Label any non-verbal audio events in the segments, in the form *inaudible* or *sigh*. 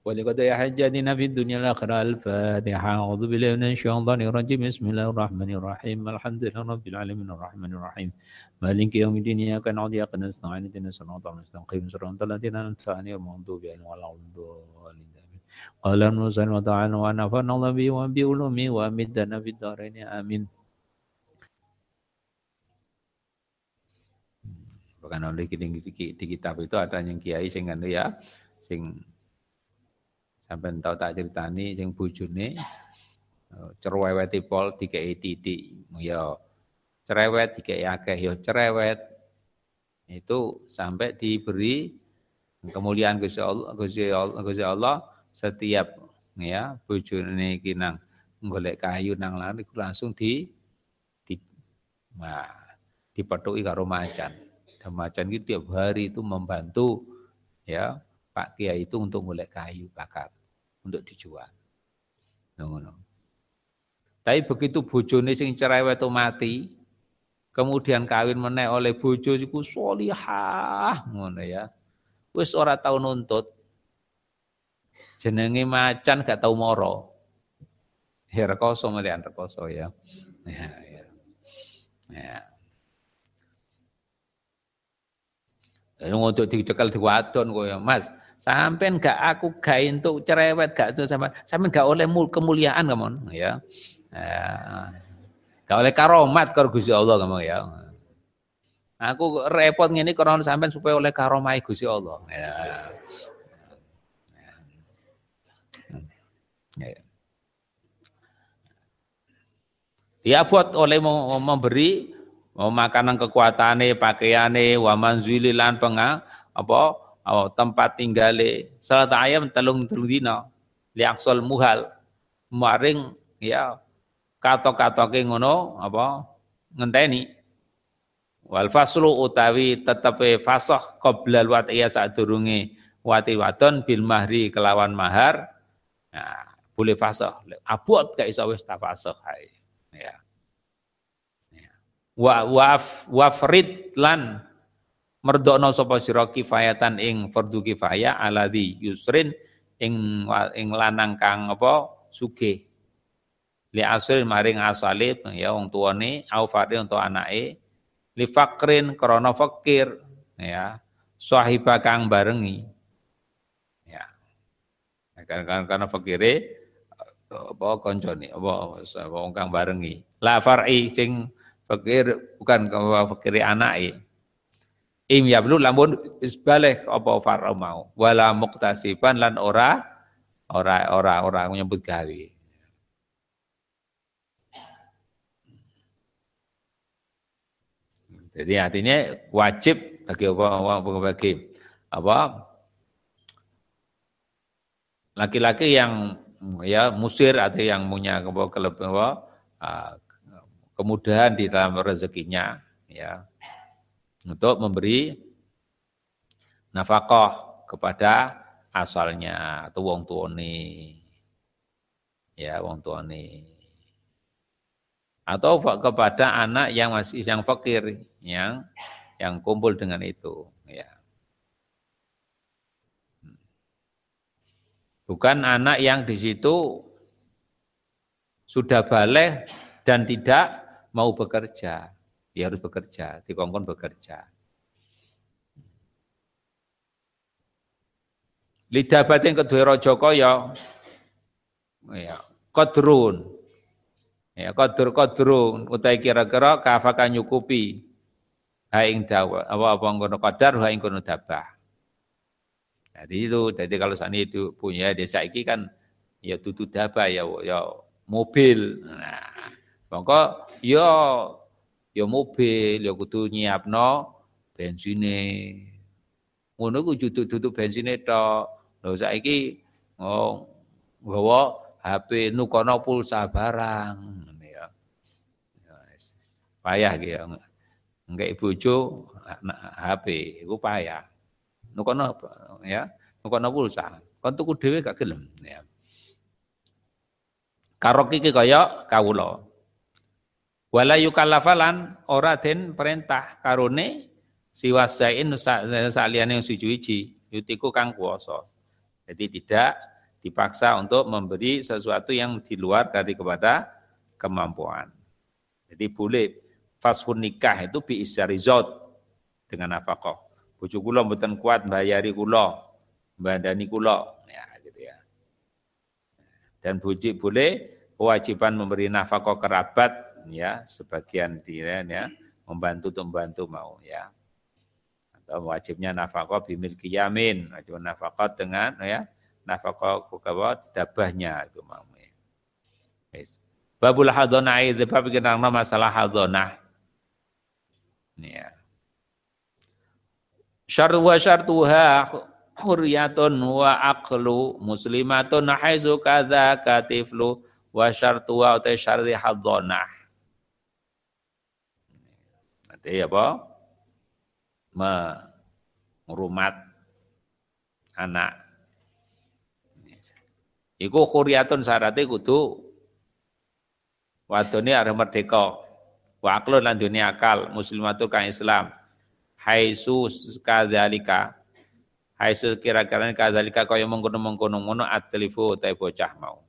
ولقد حجتنا في الدنيا الآخرة الفاتحة. أعوذ بالله من الشيطان الرجيم. بسم الله الرحمن الرحيم. الحمد لله رب العالمين الرحمن الرحيم. مالك يوم الدين. إياك نعبد وإياك نستعين. اهدنا الصراط المستقيم. صراط الذين أنعمت عليهم المغضوب عليهم ولا الضالين. قال المرسل وتعالى ونفعنا الله به وبعلومه وأمدنا في الدارين. آمين. Bahkan oleh di kitab itu ada yang kiai sing ya sing sampai tahu tak ceritani sing bojone eh, cerewet pol dikei titik. Ya cerewet dikei akeh. Ya cerewet. Itu sampai diberi kemuliaan Gusti Allah Gusti Allah, Gusti Allah setiap ya bojone iki nang golek kayu nang lari langsung di di nah, dipethuki karo macan. Dan macan itu tiap hari itu membantu ya Pak Kiai itu untuk golek kayu bakar untuk dijual. Ngono. Tapi begitu bojone sing cerewet mati, kemudian kawin meneh oleh bojo iku solihah ngono ya. Wis ora tau nuntut. Jenenge macan gak tau moro. Ya rekoso melihat rekoso ya. Ya, ya. Ya. Untuk dicekel di wadon kok ya, Mas. Sampai gak aku gak untuk cerewet gak itu sampai sampai gak oleh kemuliaan kamu ya. ya. Gak oleh karomat kalau Gusti Allah kamu ya. Aku repot ngene karena sampai supaya oleh karomai Gusti Allah. Ya. Ya. Dia buat oleh memberi makanan kekuatane, pakaiane, wa manzili lan penga apa oh, tempat tinggale salat ayam telung telung dina liaksol muhal. Maring ya katok-katoke ngono apa ngenteni. Wal faslu utawi tetepe fasah qabla iya sadurunge wati wadon bil mahri kelawan mahar. Nah, boleh fasah. Abot gak iso wis tafasah ya. Ya. Wa waf wafrid lan merdokno sapa sira kifayatan ing fardhu kifayah aladzi yusrin ing ing lanang kang apa sugih. Li asrin maring asale ya wong tuane au fardhi untuk anake. Li fakrin krana fakir ya sahiba kang barengi. Ya. Karena karena fakire apa koncone apa wong kang barengi. La far'i sing fakir bukan fakire anake im yablu lamun isbaleh apa faro mau. Wala muktasiban lan ora ora ora ora menyebut gawe. Jadi artinya wajib bagi apa bagi apa laki-laki yang ya musir atau yang punya kelebihan ah, kemudahan di dalam rezekinya ya untuk memberi nafkah kepada asalnya atau wong tuane. Ya wong tuane. Atau kepada anak yang masih yang fakir yang yang kumpul dengan itu ya. Bukan anak yang di situ sudah balik dan tidak mau bekerja dia harus bekerja, dikongkon bekerja. Lidah batin kedua rojo kaya, ya, kodrun, ya, kodur kodrun, utai kira-kira kafakan nyukupi, haing dawa, apa apa ngono kadar, haing ngono dabah. Jadi itu, jadi kalau saat itu punya desa iki kan, ya tutu dabah, ya, ya mobil. Nah, maka ya ya mobil, ya kudu nyiapno bensine. Ngono ku duduk-duduk bensine tok. Lha saiki oh nggawa HP nukono pulsa barang ya. ya payah ki ya. Enggak bojo HP iku payah. Nukono ya, nukono pulsa. Kon tuku dhewe gak gelem ya. Karok iki kaya kawula. Wala yukallafalan ora den perintah karone siwasain saliyane suci-suci yutiku kang kuwasa. Jadi tidak dipaksa untuk memberi sesuatu yang di luar dari kepada kemampuan. Jadi boleh fashun nikah itu bi isyarizot dengan nafkah. Bojo kula mboten kuat bayari kula, bandani kula, ya gitu ya. Dan bojo boleh kewajiban memberi nafkah kerabat ya sebagian dia ya membantu untuk membantu mau ya. Atau wajibnya nafkah bimil kiyamin, wajib nafkah dengan ya nafkah kukawa dabahnya itu mau ya. Yes. Babul hadonah itu bab kenang masalah hadonah. Ya. Syart wa syartuha huriyatun wa aqlu muslimatun haizu kadza katiflu wa syartuha utai syarti hadonah. Nanti apa? Merumat anak. Iku huriyatun syaratnya kudu wadone arep merdeka. Wa aqlun lan dunia akal muslimatu kang Islam. Haisu kadzalika haisu kira-kira kadzalika kaya mengkono-mengkono. Ngono atlifu ta bocah mau.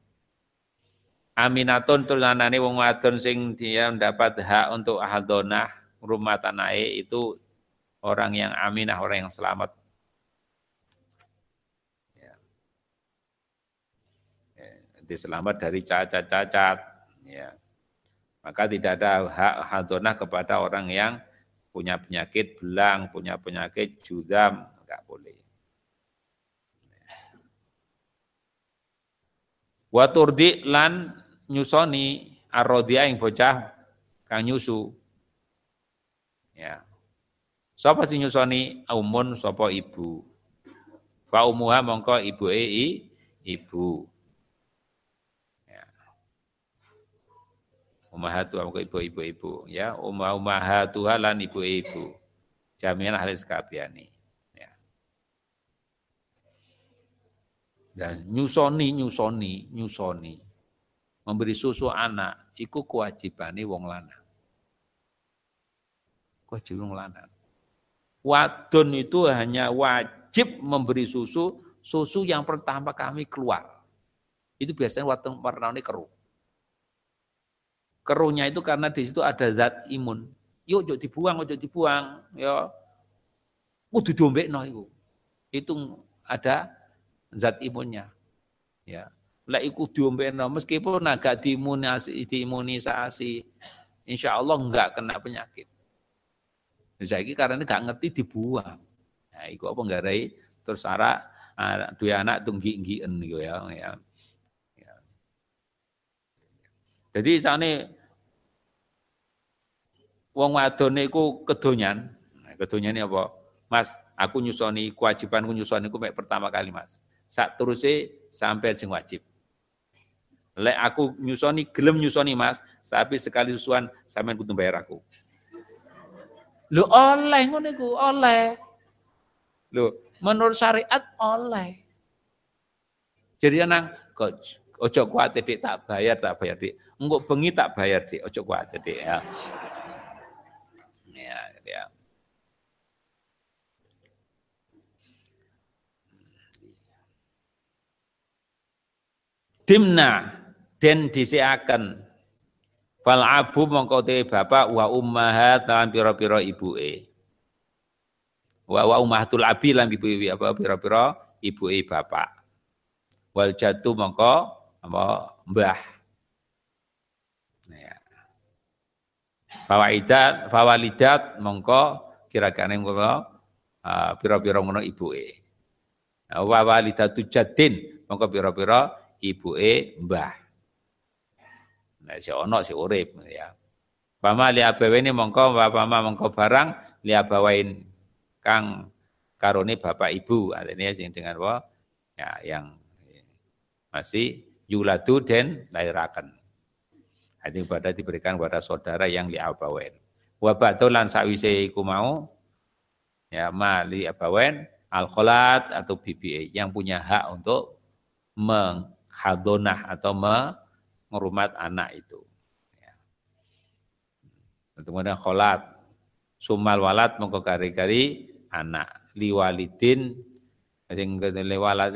Aminatun tulanane wong wadon sing dia mendapat hak untuk ahadonah rumah tanahe itu orang yang aminah, orang yang selamat. Ya. Ya, selamat dari cacat-cacat. Ya. Maka tidak ada hak hadonah kepada orang yang punya penyakit belang, punya penyakit judam, enggak boleh. Wa turdi lan nyusoni arrodia yang bocah kang nyusu. Ya. Sapa sing nyusoni umun sapa ibu. Fa umuha mongko ibu e ibu. Ummahatu amko ibu-ibu ya umma ummahatu lan ibu-ibu. Jaminan ahli sekabiani. Ya. Dan nyusoni nyusoni nyusoni memberi susu anak iku kewajibane wong lanang. Wong lanang. Wadon itu hanya wajib memberi susu, susu yang pertama kami keluar. Itu biasanya wadon warnanya keruh keruhnya itu karena di situ ada zat imun. Yuk, ojo dibuang, ojo dibuang, ya. Kudu diombekno itu. Itu ada zat imunnya. Ya. Lah iku diombekno meskipun agak diimunisasi, diimunisasi insya Allah enggak kena penyakit. Saya karena ini enggak ngerti dibuang. Nah, iku apa nggarai terus ara dua anak tunggi-nggian gitu ya. ya. Jadi sana wong wadone iku kedonyan. Nah, kedonyan apa? Mas, aku nyusoni kewajibanku nyusoni ku mek pertama kali, Mas. Sak terusé sampai sing wajib. Lek aku nyusoni gelem nyusoni, Mas, tapi sekali susuan sampean kudu bayar aku. Lho oleh ngono iku, oleh. Lho, menurut syariat oleh. Jadi nang kok ojo kuat dik tak bayar tak bayar dik. Engko bengi tak bayar, Dik. Ojo kuat, Dik ya. Ya, ya. Dimna den disiaken fal abu mongko te bapak wa ummahat lan pira-pira ibuke. Wa wa ummahatul abi lan ibu apa pira-pira ibuke bapak. Wal jatu mongko apa mbah Fawaidat, fawalidat mongko kira-kira ngono uh, pira-pira ngono ibuke. Wa walidatu jaddin mongko pira-pira ibuke mbah. Nah si ono si urip ya. Pama li abaweni mongko pama mongko barang li abawain kang karone bapak ibu artinya yang dengan apa ya yang masih yuladu dan lahirakan Hati pada diberikan kepada saudara yang li abawen. Wa lan sawise iku mau ya ma li abawen al atau BBA yang punya hak untuk menghadonah atau mengerumat anak itu. Ya. Kemudian kholat. Sumal walat mongko kari-kari anak. Liwalidin sing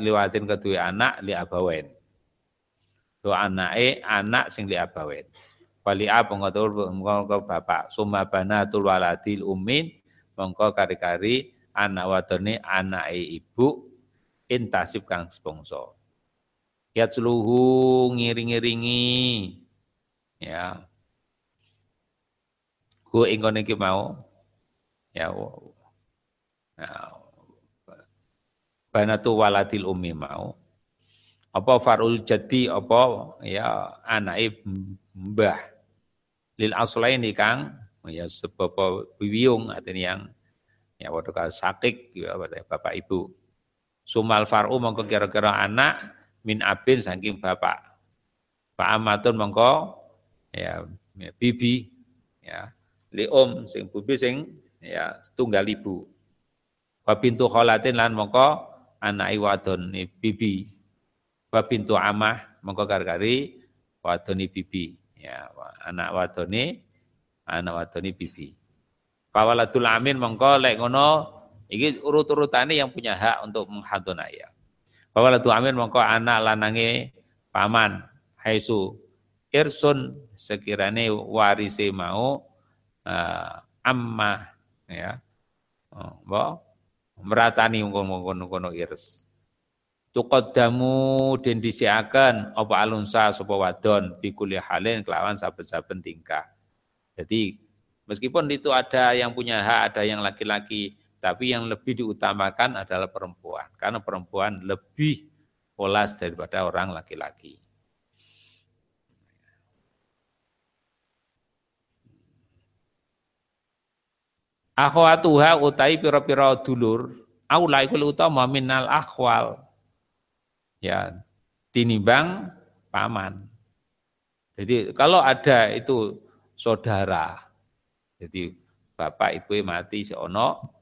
liwatin kedua anak li abawen. Do anake anak sing li abawen. Wali ab mengko mengko bapak. Summa banatul waladil umin mengko kari-kari anak wadone anake ibu intasib kang spongso ya celuhu ngiring-ngiringi. Ya. Ku ingon iki mau. Ya nah, banatu waladil umi mau. Apa farul jadi apa ya anake mbah. Lil aslain kang. Ya sebab biwiyung artinya yang ya waktu sakit ya bapak ibu. Sumal faru mongko kira-kira anak min abin saking bapak. Pak amatun mongko ya, ya bibi ya. Li om sing bibi sing ya tunggal ibu. Wa pintu kholatin lan mongko anak wadon bibi. Wa pintu amah mongko gargari wadoni bibi. Ya anak wadone anak wadone bibi. Fawaladul amin mongko lek ngono iki urut-urutane yang punya hak untuk menghadun ayah. Fawaladul amin mongko anak lanange paman haisu irsun sekirane warise mau uh, amma ya. Oh, meratani ngono-ngono irs tuqaddamu den disiaken apa alunsa sapa wadon bikuli halin kelawan saben-saben tingkah. Jadi meskipun itu ada yang punya hak, ada yang laki-laki, tapi yang lebih diutamakan adalah perempuan karena perempuan lebih polas daripada orang laki-laki. Akhwatuha utai pira-pira dulur, aula ikul utama minal akhwal ya tinimbang paman. Jadi kalau ada itu saudara, jadi bapak ibu mati seono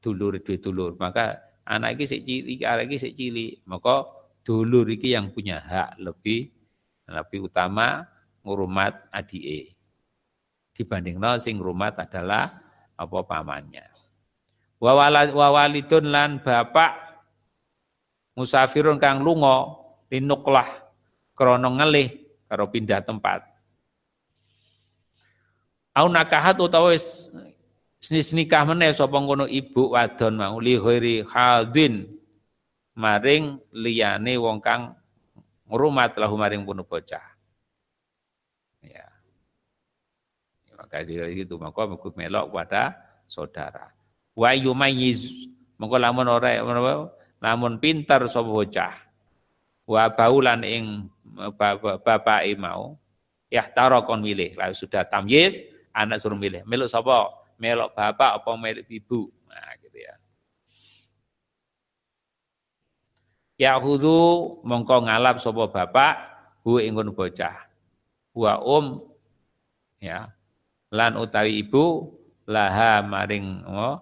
dulur dua dulur, maka anak ini sik cilik, anak ini sik cilik, maka dulur iki yang punya hak lebih lebih utama ngurumat adike. Dibanding no sing ngurumat adalah apa pamannya. Wa walidun lan bapak musafirun kang lunga linuklah krana ngelih karo pindah tempat. Au nakahat utawa nikah meneh sapa ngono ibu wadon mau li ghairi hadin maring liyane wong kang ngrumat lahu maring punu bocah. Ya. Maka itu maka melok pada saudara. Wa yumayyiz. Mengko lamun ora namun pintar sapa bocah. Wa baulan ing bapak mau yahtara kon milih. Lalu sudah tamyiz anak suruh milih. Melok sapa melok bapak apa melok ibu. Nah gitu ya. Yahudu mongko ngalap sapa bapak hu ingun bocah. Wa um ya lan utawi ibu laha maring oh,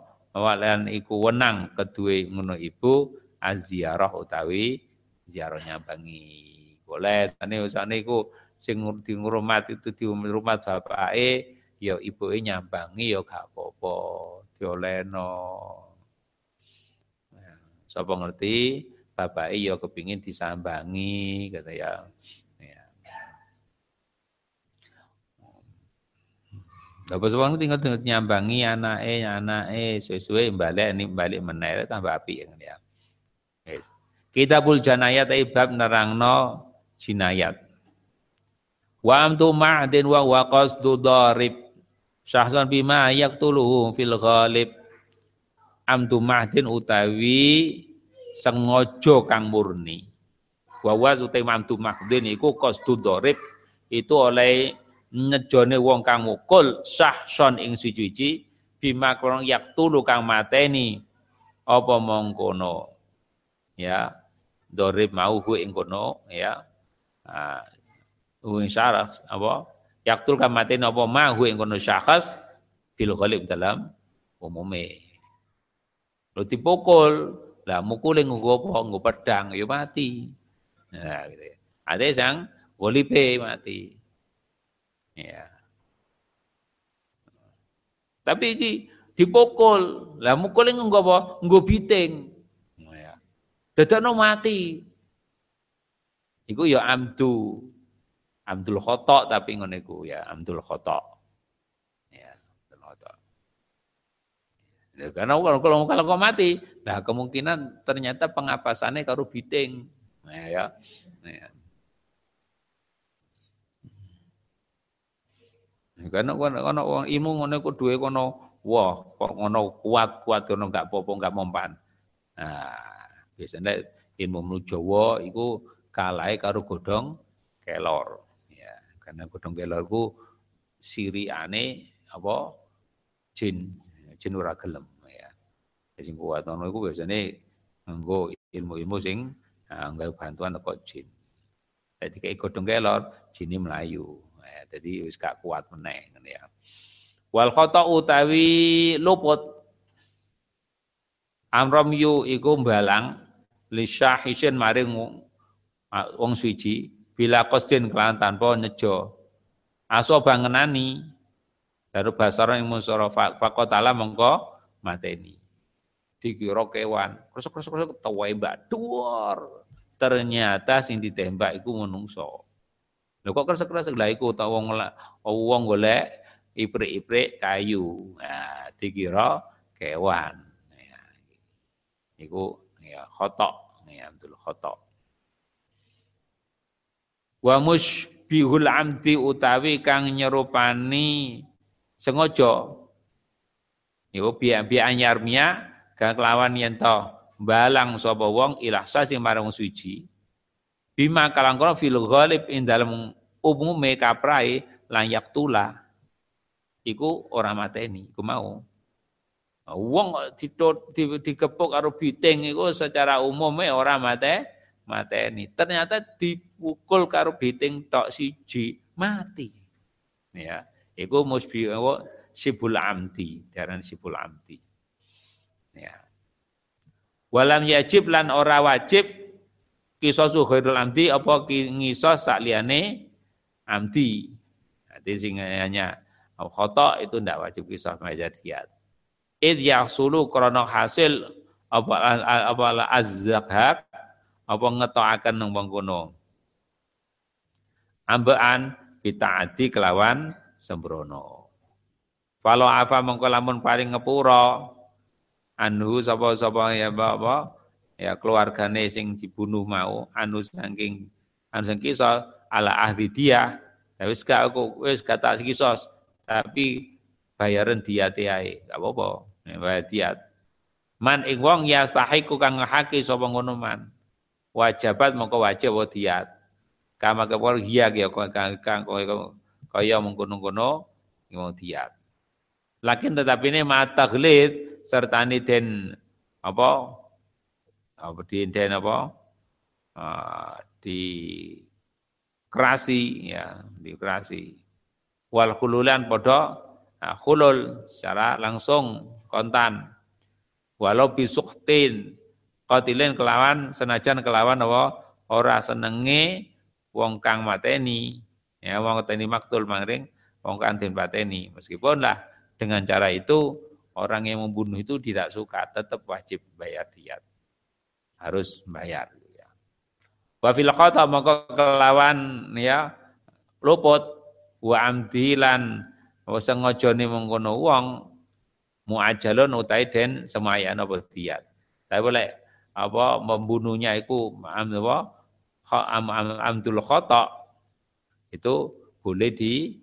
iku wenang kedue ngono ibu aziarah utawi ziarah nyambangi. Boleh sane usane iku sing ngurmat itu di rumah bapake ya ibuke nyambangi ya gak apa-apa, dioleno. Nah, sapa ngerti bapake ya kepingin disambangi kata ya. ya. Bapak sewang tinggal tinggal nyambangi anake, anake sesuai balik ini balik meneh tambah api yang ya. Kitabul Janayat bab nerangno jinayat. Wa amtu ma'din wa wa qasdu darib. Syahsan bima yaktuluhu fil ghalib. Amtu ma'din utawi sengojo kang murni. Wa wa utai amtu ma'din iku qasdu darib itu oleh ngejone wong kang mukul syahson ing suci bima krong yaktulu kang mateni. Apa mongkono? Ya dorib mau ing kono ya. Ah ing syaras apa yaktul kamatin apa ma hu ing kono syakhs fil ghalib dalam umume. Lo dipukul lah mukul nggo apa? Nggo pedang ya mati. Nah gitu ya. sang wolipe mati. Ya. Tapi iki dipukul lah mukul nggo apa? Nggo biting. Dadakno mati. Iku ya amdu. Amdul khotok tapi ngono iku ya amdul khotok. Ya, amdul khotok. Ya, karena kalau, kalau, kalau kau mati, nah kemungkinan ternyata pengapasannya karo biting. Nah, ya. ya. Karena kono wong ilmu ngono iku kono wah kok ngono kuat-kuat ngono enggak apa-apa enggak mempan. Nah, biasanya ilmu Jawa iku kalahe karo godhong kelor. Ya, karena godhong kelor ku siriane apa jin jin ora gelem ya. Sing kuat ngono iku biasane nganggo ilmu-ilmu sing nah, bantuan teko jin. Jadi kayak godhong kelor, jini melayu. Ya, jadi wis gak kuat meneh ya. Wal khata utawi luput amram yu iku mbalang li syahisin maring wong suci bila qasdin kelan tanpa nejo. Aso bangenani daru basara ing musara faqatala mengko mateni. Dikira kewan, krusuk-krusuk tawai mbak duor. Ternyata sing ditembak iku menungso. Lho kok kresek-kresek lha iku ta wong wong golek iprik-iprik kayu. Nah, dikira kewan. Ya. Iku ya khotok, ya betul khotok. Wa musbihul amdi utawi kang nyerupani sengaja. Iku biya anyarmia kang kelawan yen to balang sapa wong ilah sing marang suci. Bima kalangkara fil ghalib ing dalem umume kaprai layak tula iku ora mateni iku mau wong dikepuk di karo biting iku secara umumnya ora mate mateni ternyata dipukul karo biting tok siji mati ya iku musbi sibul amdi daran sibul amdi ya walam yajib lan ora wajib kisosu khairul amdi apa ngisos sak liyane amdi. Jadi hanya khotok itu tidak wajib kisah majad diat. Id yahsulu krono hasil apa apa azzahak apa ngetokaken nang wong kono. Ambaan adi kelawan sembrono. Falo apa mengko lamun paling ngepura anhu sapa-sapa ya apa? Ya keluargane sing dibunuh mau anu saking anu sing kisah ala ahli dia. Ya wis gak aku wis gak tak kisos tapi bayaran dia ae. Gak apa-apa. Ya, bayar diat. Man ing wong yastahiku kang ngehaki sapa ngono man wajibat mongko wajib wa diat? Kama kepol hiya ya kang kang kaya mengkono-kono mau diat. Lakin tetapi ini mata glit serta ini den apa? Apa di den apa? Uh, di kerasi ya di kerasi. Wal khululan podo nah, khulul secara langsung kontan. Walau bisuktin qatilin kelawan senajan kelawan apa? Ora senenge wong kang mateni. Ya wong mateni maktul mangring wong kang den pateni meskipun lah dengan cara itu orang yang membunuh itu tidak suka tetap wajib bayar diat. Harus bayar Wa fil khata maka kelawan ya luput. Wa amdilan wa sengajane mengkono wong muajalun utai den semayan apa diat. Tapi boleh apa membunuhnya itu apa am, am, amdul khata itu boleh di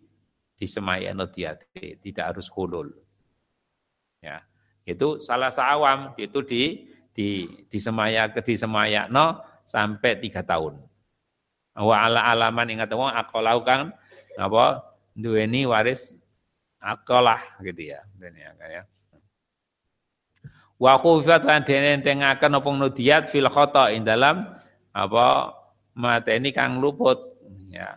disemayan diat tidak harus hulul. Ya. Itu salah sawam itu di di disemaya ke disemaya no sampai tiga tahun. Wa ala alaman ingat wong akolau kang apa duweni waris akolah gitu ya. ya, ya. Wa khufat lan dene tengaken apa nudiat fil khata ing dalam apa mateni kang luput ya.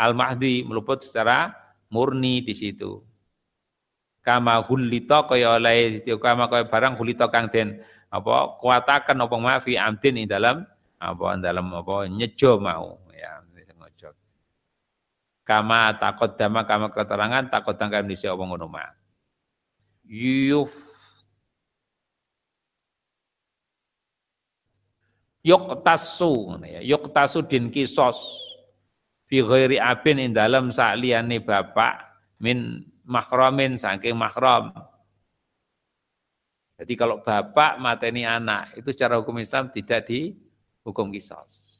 Al mahdi meluput secara murni di situ. Kama hulita kaya oleh kama kaya barang hulita kang den apa kuatakan apa ma fi amdin ing dalam apa dalam apa nyejo mau ya ngojo kama takut dama kama keterangan takut tangkap di apa ngono ma yuf yuktasu ya yuktasu din kisos fi ghairi abin ing dalem sakliyane bapak min mahramin saking mahram jadi kalau bapak mateni anak itu secara hukum Islam tidak dihukum kisos.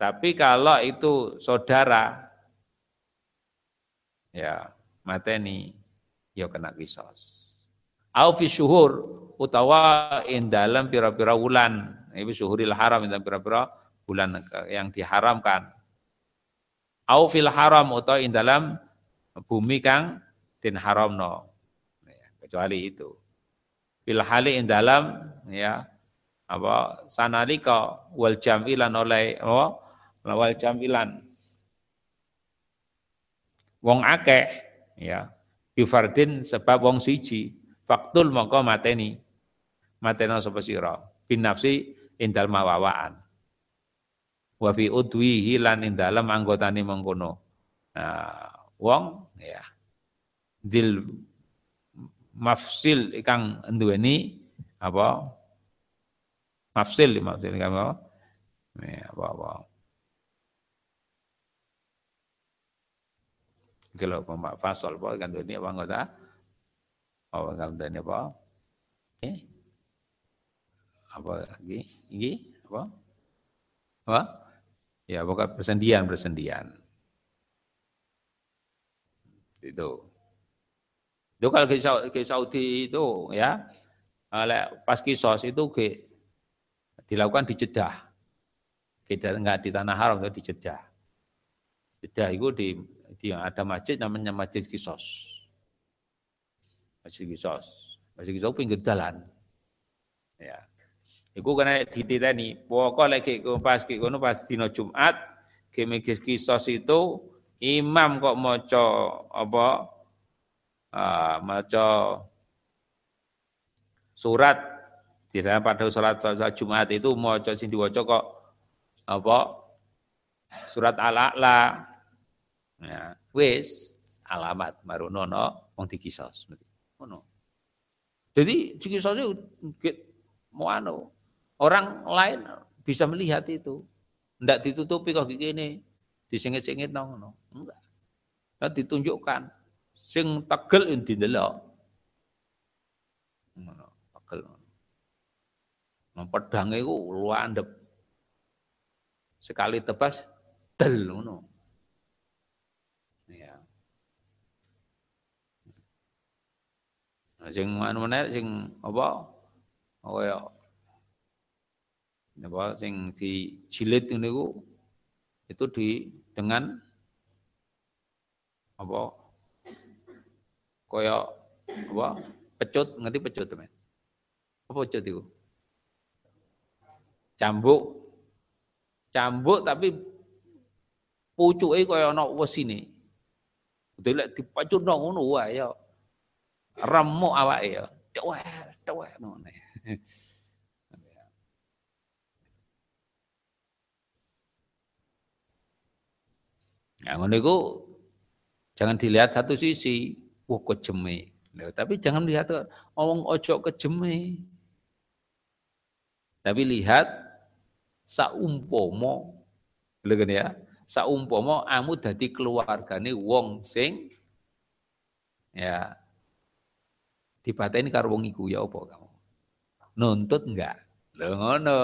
Tapi kalau itu saudara ya mateni ya kena kisos. Au fi syuhur utawa in dalam pira-pira wulan. Itu syuhuril haram dalam pira-pira bulan yang diharamkan. Au fil haram utawa in dalam bumi kang din haramno. Ya, kecuali itu. Fil hali in dalam ya apa sanalika wal jamilan oleh apa wal jamilan wong akeh ya bifardin sebab wong siji faktul mongko mateni matena sapa sira? Bin nafsi indal mawawaan wa fi udwihi lan ing dalem anggotane mengkono. Nah wong ya dil mafsil ikang duweni apa? Mafsil mafsil kan apa? Ya apa apa kalau pemak fasol apa kan duweni apa anggota? Apa gambarnya apa? Eh? Apa lagi? Ini apa? Apa? Ya, pokoknya persendian, persendian. Itu. Itu kalau ke Saudi itu ya, pas kisos itu ke, dilakukan di Jeddah. Kita enggak di tanah haram, itu di Jeddah. Jeddah itu di, di ada masjid namanya Masjid Kisos. Masjid Kisos. Masjid Kisos pinggir dalan. Ya. Iku kena dititeni. Pokok lagi pas kono pas dina Jumat Masjid Kisos itu imam kok maca apa? Uh, maca surat. Di dalam pada salat, salat Jumat itu maca sing diwaca kok apa? Surat al-a'la. Ya wis alamat marunono wong dikisos. Ono. Jadi saja mau anu, orang lain bisa melihat itu. Tidak ditutupi kok gini, disengit-sengit nong, no. enggak. Nah, ditunjukkan sing tegel didelok. Ngono, tegel. Nang pedang iku luandep. Sekali tebas del ngono. sing anu meneh sing apa kaya apa sing dijilid niku itu di dengan apa kaya apa pecut ngerti pecut teman apa pecut itu cambuk cambuk tapi pucuke kaya ana wesine Delek dipacutno ngono wae ya remuk awake ya. Dewek, dewek ngono. *laughs* Nah, ngono iku jangan dilihat satu sisi, wah kejeme. Nah, tapi jangan lihat ngomong ojo kejeme. Tapi lihat saumpomo, lho ya, saumpomo amu dadi keluargane wong sing ya dipateni karo wong iku ya apa kamu? Nuntut enggak? Lho ngono.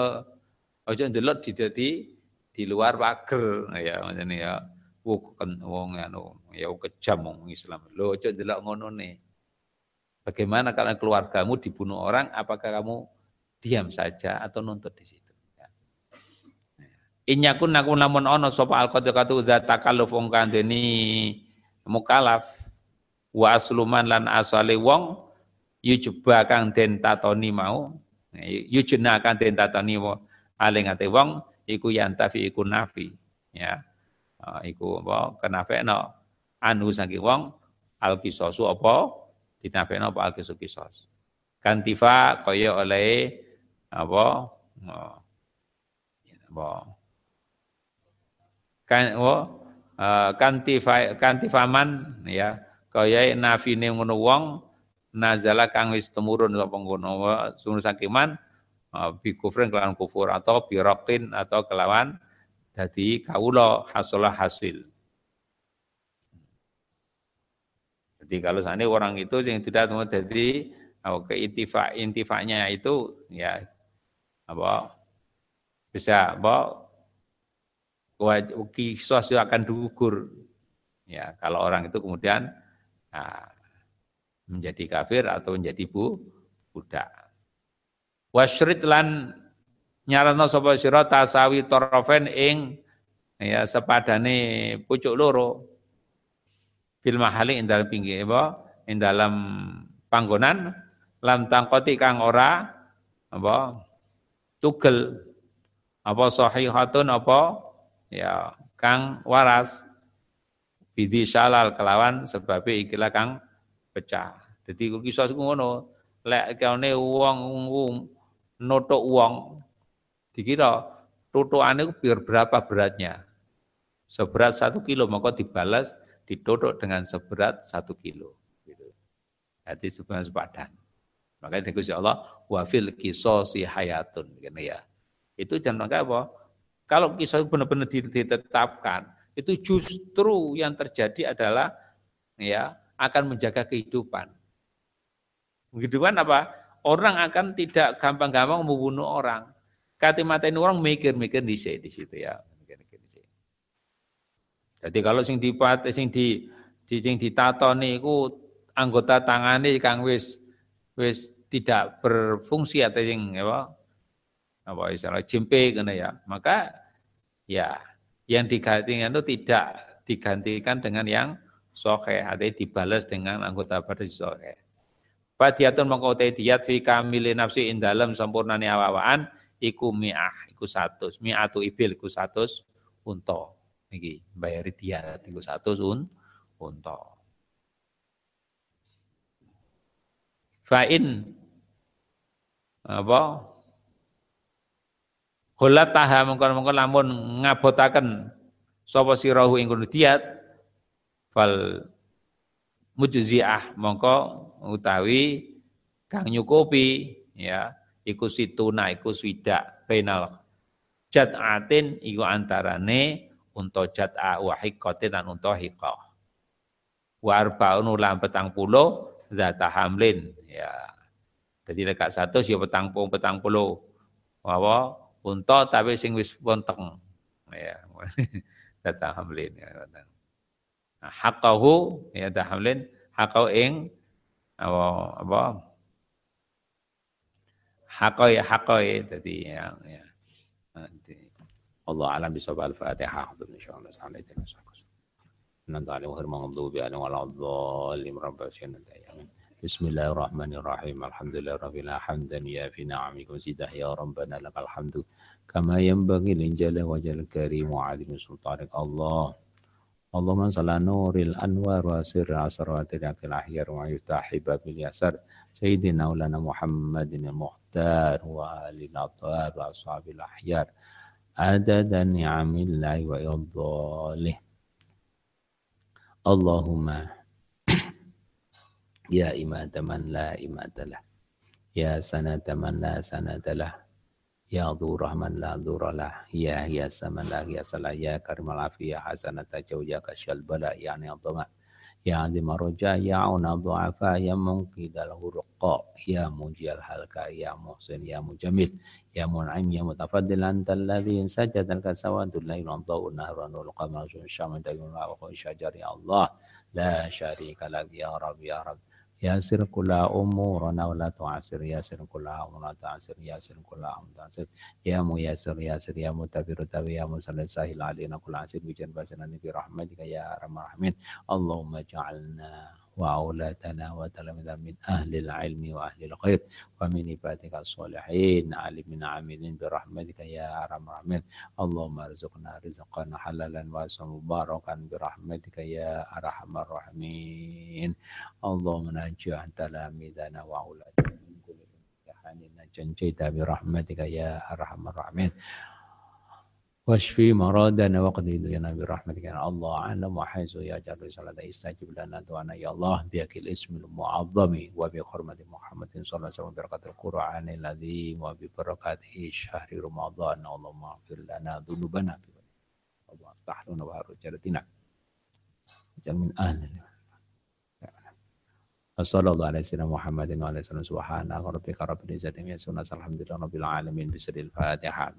Aja ndelok didadi di luar pager ya ngene ya. Bukan wong anu ya kejam wong Islam. Lho aja ndelok ngono nih. Bagaimana kalau keluargamu dibunuh orang, apakah kamu diam saja atau nuntut di situ? Ya. Inyakun aku namun ono sapa al qadqatu za takalluf wong mukalaf wa asluman lan asale wong yujba kang den tatoni mau yujna kang den tatoni aling ate wong iku yantafi iku nafi ya iku apa? Kenafekno. Anu saking wong al kisosu apa? Dinafekno apa al kisos kisos kantifa kaya oleh apa? Apa? Kan oh, kantifa kantifaman ya. Kaya nafine ngono wong nazala kang wis temurun sapa ngono sunu saking man bi kufrin kelawan kufur atau bi atau kelawan jadi kaulo hasolah hasil. Jadi kalau sana orang itu yang tidak mau jadi oh, ke intifa intifaknya itu ya apa bisa apa kisos akan gugur ya kalau orang itu kemudian nah, menjadi kafir atau menjadi bu budak wasyrid lan nyarana sapa sira tasawi torofen ing ya sepadane pucuk loro. Fil mahali ing dalem pinggir apa? Ing dalam panggonan lam tangkoti kang ora apa? Tugel. Apa sahihatun apa? Ya kang waras. Bidi salal kelawan sebab ikilah kang pecah. Jadi kisah ngono, lek kene wong notok wong dikira tutukane biar berapa beratnya. Seberat satu kilo maka dibalas ditutuk dengan seberat satu kilo. Gitu. Jadi sebenarnya sepadan. Makanya dikusi Allah wafil kisosi hayatun. Gitu ya. Itu jangan apa? Kalau kisah benar-benar ditetapkan, itu justru yang terjadi adalah ya akan menjaga kehidupan. Kehidupan apa? Orang akan tidak gampang-gampang membunuh orang. Kati ini orang mikir-mikir di di situ ya. Jadi kalau sing dipat sing di di sing ditato niku anggota tangane kang wis wis tidak berfungsi atau yang apa apa istilah jempe kena ya. Maka ya yang digantikan itu tidak digantikan dengan yang sohe, artinya dibalas dengan anggota badan sohe. Fadiatun mengkotai diat fi kamili nafsi in dalam sempurnani awawaan iku mi'ah, iku satu. Mi'atu ibil, iku satu unto. Iki bayari diat, iku satu un, unto. Fa'in apa Hulat taha mengkon-mengkon lamun ngabotaken sapa sirahu ing diat fal mujziah mongko utawi kang nyukupi ya iku situna iku swidak penal jat'atin iku antarane unta jat'a wa hiqqatin lan unta hiqqah. Wa arba'un ulam petang puluh zata hamlin. Ya. Jadi dekat satu ya petang puluh petang puluh. Wawa unta tapi sing wis wonteng ya. *laughs* Zata hamlin ya. Nah, haqqahu ya tahamlin haqqau ing apa apa haqqai haqqai tadi yang ya. Nanti Allah alam bisawab al-fatihah insyaallah assalamualaikum nanti alim khair maghdubi alaihim waladhdallin rabbana amin Bismillahirrahmanirrahim. Alhamdulillah rabbil hamdan ya fi na'amikum zidah ya rabbana lakal hamdu. Kama yanbaghi lin jalali wajhil Allahumma salli nuril anwar wa sirri asratil akil ahyar wa yutahi babil yasar. Sayyidina ulana Muhammadin al-muhtar wa alil atar wa ashabil ahyar adada ni'amillahi wa idhalih Allahumma *clears throat* ya imada man la imadalah ya sanada man la sanadalah Ya Dhu Rahman la dhuralah Ya Ya Saman la Ya Salah Ya Karim al-Afiyah Hasanata Jawja Kasyal Bala Ya Ni'adhama Ya Azim Roja Ya Auna Du'afa Ya Mungkid al-Hurqa Ya Mujiyal Halka Ya Muhsin Ya Mujamil Ya Mun'im Ya Mutafadil Anta alladhi sajad al-kasawatu la yunadhau nahran wal qamar syamil dayun wa ya Allah la syarika lak ya Rabb ya Rabb Yasir kula umurana wa la tu'asir Yasir kula umurana ta'asir Yasir kula umurana ta'asir Ya mu yasir yasir ya mu tabiru tabi ya mu salih sahil alina kula asir Bijan basana nabi rahmatika وأولادنا وتلامذنا من أهل العلم وأهل الخير ومن عبادك الصالحين عالمين عاملين برحمتك يا أرحم الراحمين. اللهم ارزقنا رزقا حلالا واسعا مباركا برحمتك يا أرحم الراحمين. اللهم نجح تلاميذنا وأولادنا من كل امتحان. نجيت برحمتك يا أرحم الراحمين. واشفي مرادنا وقضي دينا برحمتك يا الله أعلم وحيث يجعل رسالة استجب لنا دعانا يا الله بك الاسم المعظم وبحرمة محمد صلى الله عليه وسلم وبركة القرآن العظيم وببركاته شهر رمضان اللهم اغفر لنا ذنوبنا وافتح لنا باب رجالتنا اجعل من أهل وصلى الله على سيدنا محمد وعلى اله وسلم سبحان ربك رب العزة عما يصفون الحمد لله رب العالمين بسر الفاتحة